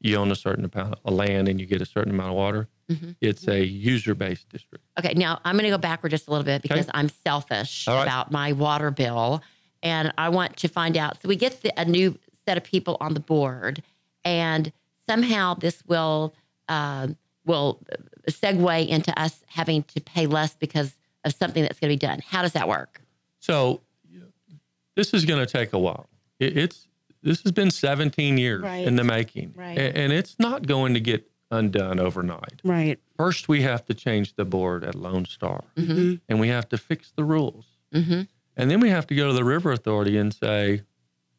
Speaker 7: you own a certain amount of land and you get a certain amount of water.
Speaker 2: Mhm.
Speaker 7: It's a user based district.
Speaker 2: Okay, now I'm going to go backward just a little bit because
Speaker 7: Okay.
Speaker 2: I'm selfish
Speaker 7: right.
Speaker 2: about my water bill, and I want to find out. So we get the, a new set of people on the board, and somehow this will uh, will segue into us having to pay less because of something that's going to be done. How does that work?
Speaker 7: So this is going to take a while. It, it's this has been 17 years
Speaker 1: Right.
Speaker 7: in the making,
Speaker 1: Right.
Speaker 7: A- and it's not going to get undone overnight.
Speaker 1: Right.
Speaker 7: First, we have to change the board at Lone Star,
Speaker 2: Mm-hmm.
Speaker 7: and we have to fix the rules,
Speaker 2: Mm-hmm.
Speaker 7: And then we have to go to the River Authority and say,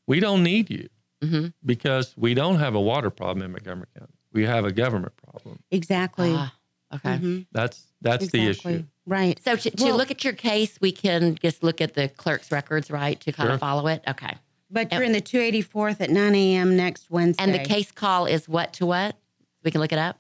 Speaker 7: we don't need you
Speaker 2: Mm-hmm.
Speaker 7: because we don't have a water problem in Montgomery County. We have a government problem.
Speaker 1: Exactly.
Speaker 2: Ah, okay.
Speaker 1: Mhm.
Speaker 7: That's that's the issue.
Speaker 1: Right.
Speaker 2: So to, to
Speaker 1: Well-
Speaker 2: look at your case, we can just look at the clerk's records, right, to kind
Speaker 7: Sure.
Speaker 2: of follow it. Okay.
Speaker 1: But you're in the 284th at 9 a.m. next Wednesday.
Speaker 2: And the case call is what to what? We can look it up.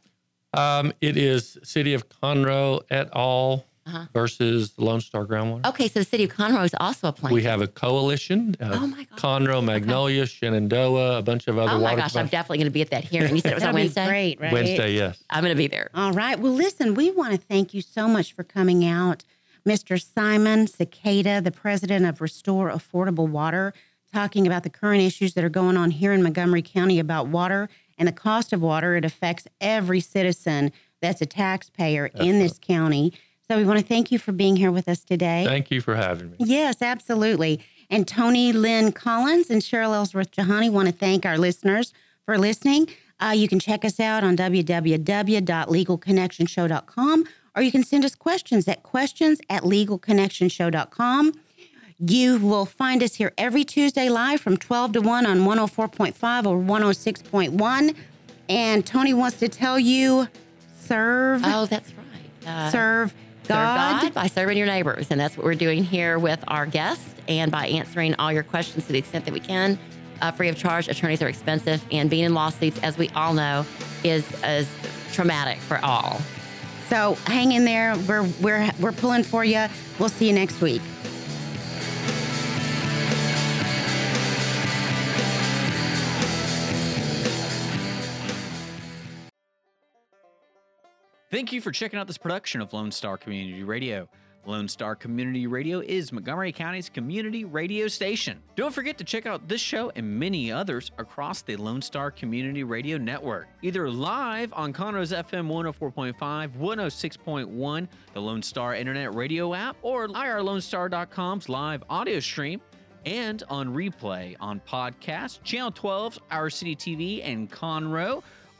Speaker 7: Um, it is City of Conroe et al.
Speaker 2: Uh-huh.
Speaker 7: versus the Lone Star Groundwater.
Speaker 2: Okay, so the city of Conroe is also a plaintiff.
Speaker 7: We have a coalition of
Speaker 2: Oh my God.
Speaker 7: Conroe, Magnolia, Shenandoah, a bunch of other
Speaker 2: oh my
Speaker 7: water
Speaker 2: gosh, I'm definitely going to be at that hearing. You said it was [laughs] on Wednesday.
Speaker 1: great, right?
Speaker 7: Wednesday, yes.
Speaker 2: I'm going to be there.
Speaker 1: All right. Well, listen, we want to thank you so much for coming out. Mr. Simon Sequeria, the president of Restore Affordable Water, talking about the current issues that are going on here in Montgomery County about water and the cost of water. It affects every citizen that's a taxpayer in this county. So we want to thank you for being here with us today.
Speaker 7: Thank you for having me.
Speaker 1: Yes, absolutely. And Toni Lynn Collins and Cheryl Ellsworth Jahani want to thank our listeners for listening. Uh, you can check us out on www.legalconnectionshow.com or you can send us questions at questions at legalconnectionshow.com. You will find us here every Tuesday live from 12 to 1 on 104.5 or 106.1. And Toni wants to tell you serve,
Speaker 2: Oh, that's right. Uh,
Speaker 1: serve
Speaker 2: serve
Speaker 1: God.
Speaker 2: God by serving your neighbors. And that's what we're doing here with our guests and by answering all your questions to the extent that we can. Uh, free of charge. Attorneys are expensive, and being in lawsuits, as we all know, is, is traumatic for all.
Speaker 1: So hang in there. We're we're we're pulling for you. We'll see you next week.
Speaker 8: Thank you for checking out this production of Lone Star Community Radio. Lone Star Community Radio is Montgomery County's community radio station. Don't forget to check out this show and many others across the Lone Star Community Radio Network, either live on Conroe's FM 104.5, 106.1, the Lone Star Internet Radio app, or irlonestar.com's live audio stream, and on replay on podcast, Channel 12's Our City TV and Conroe,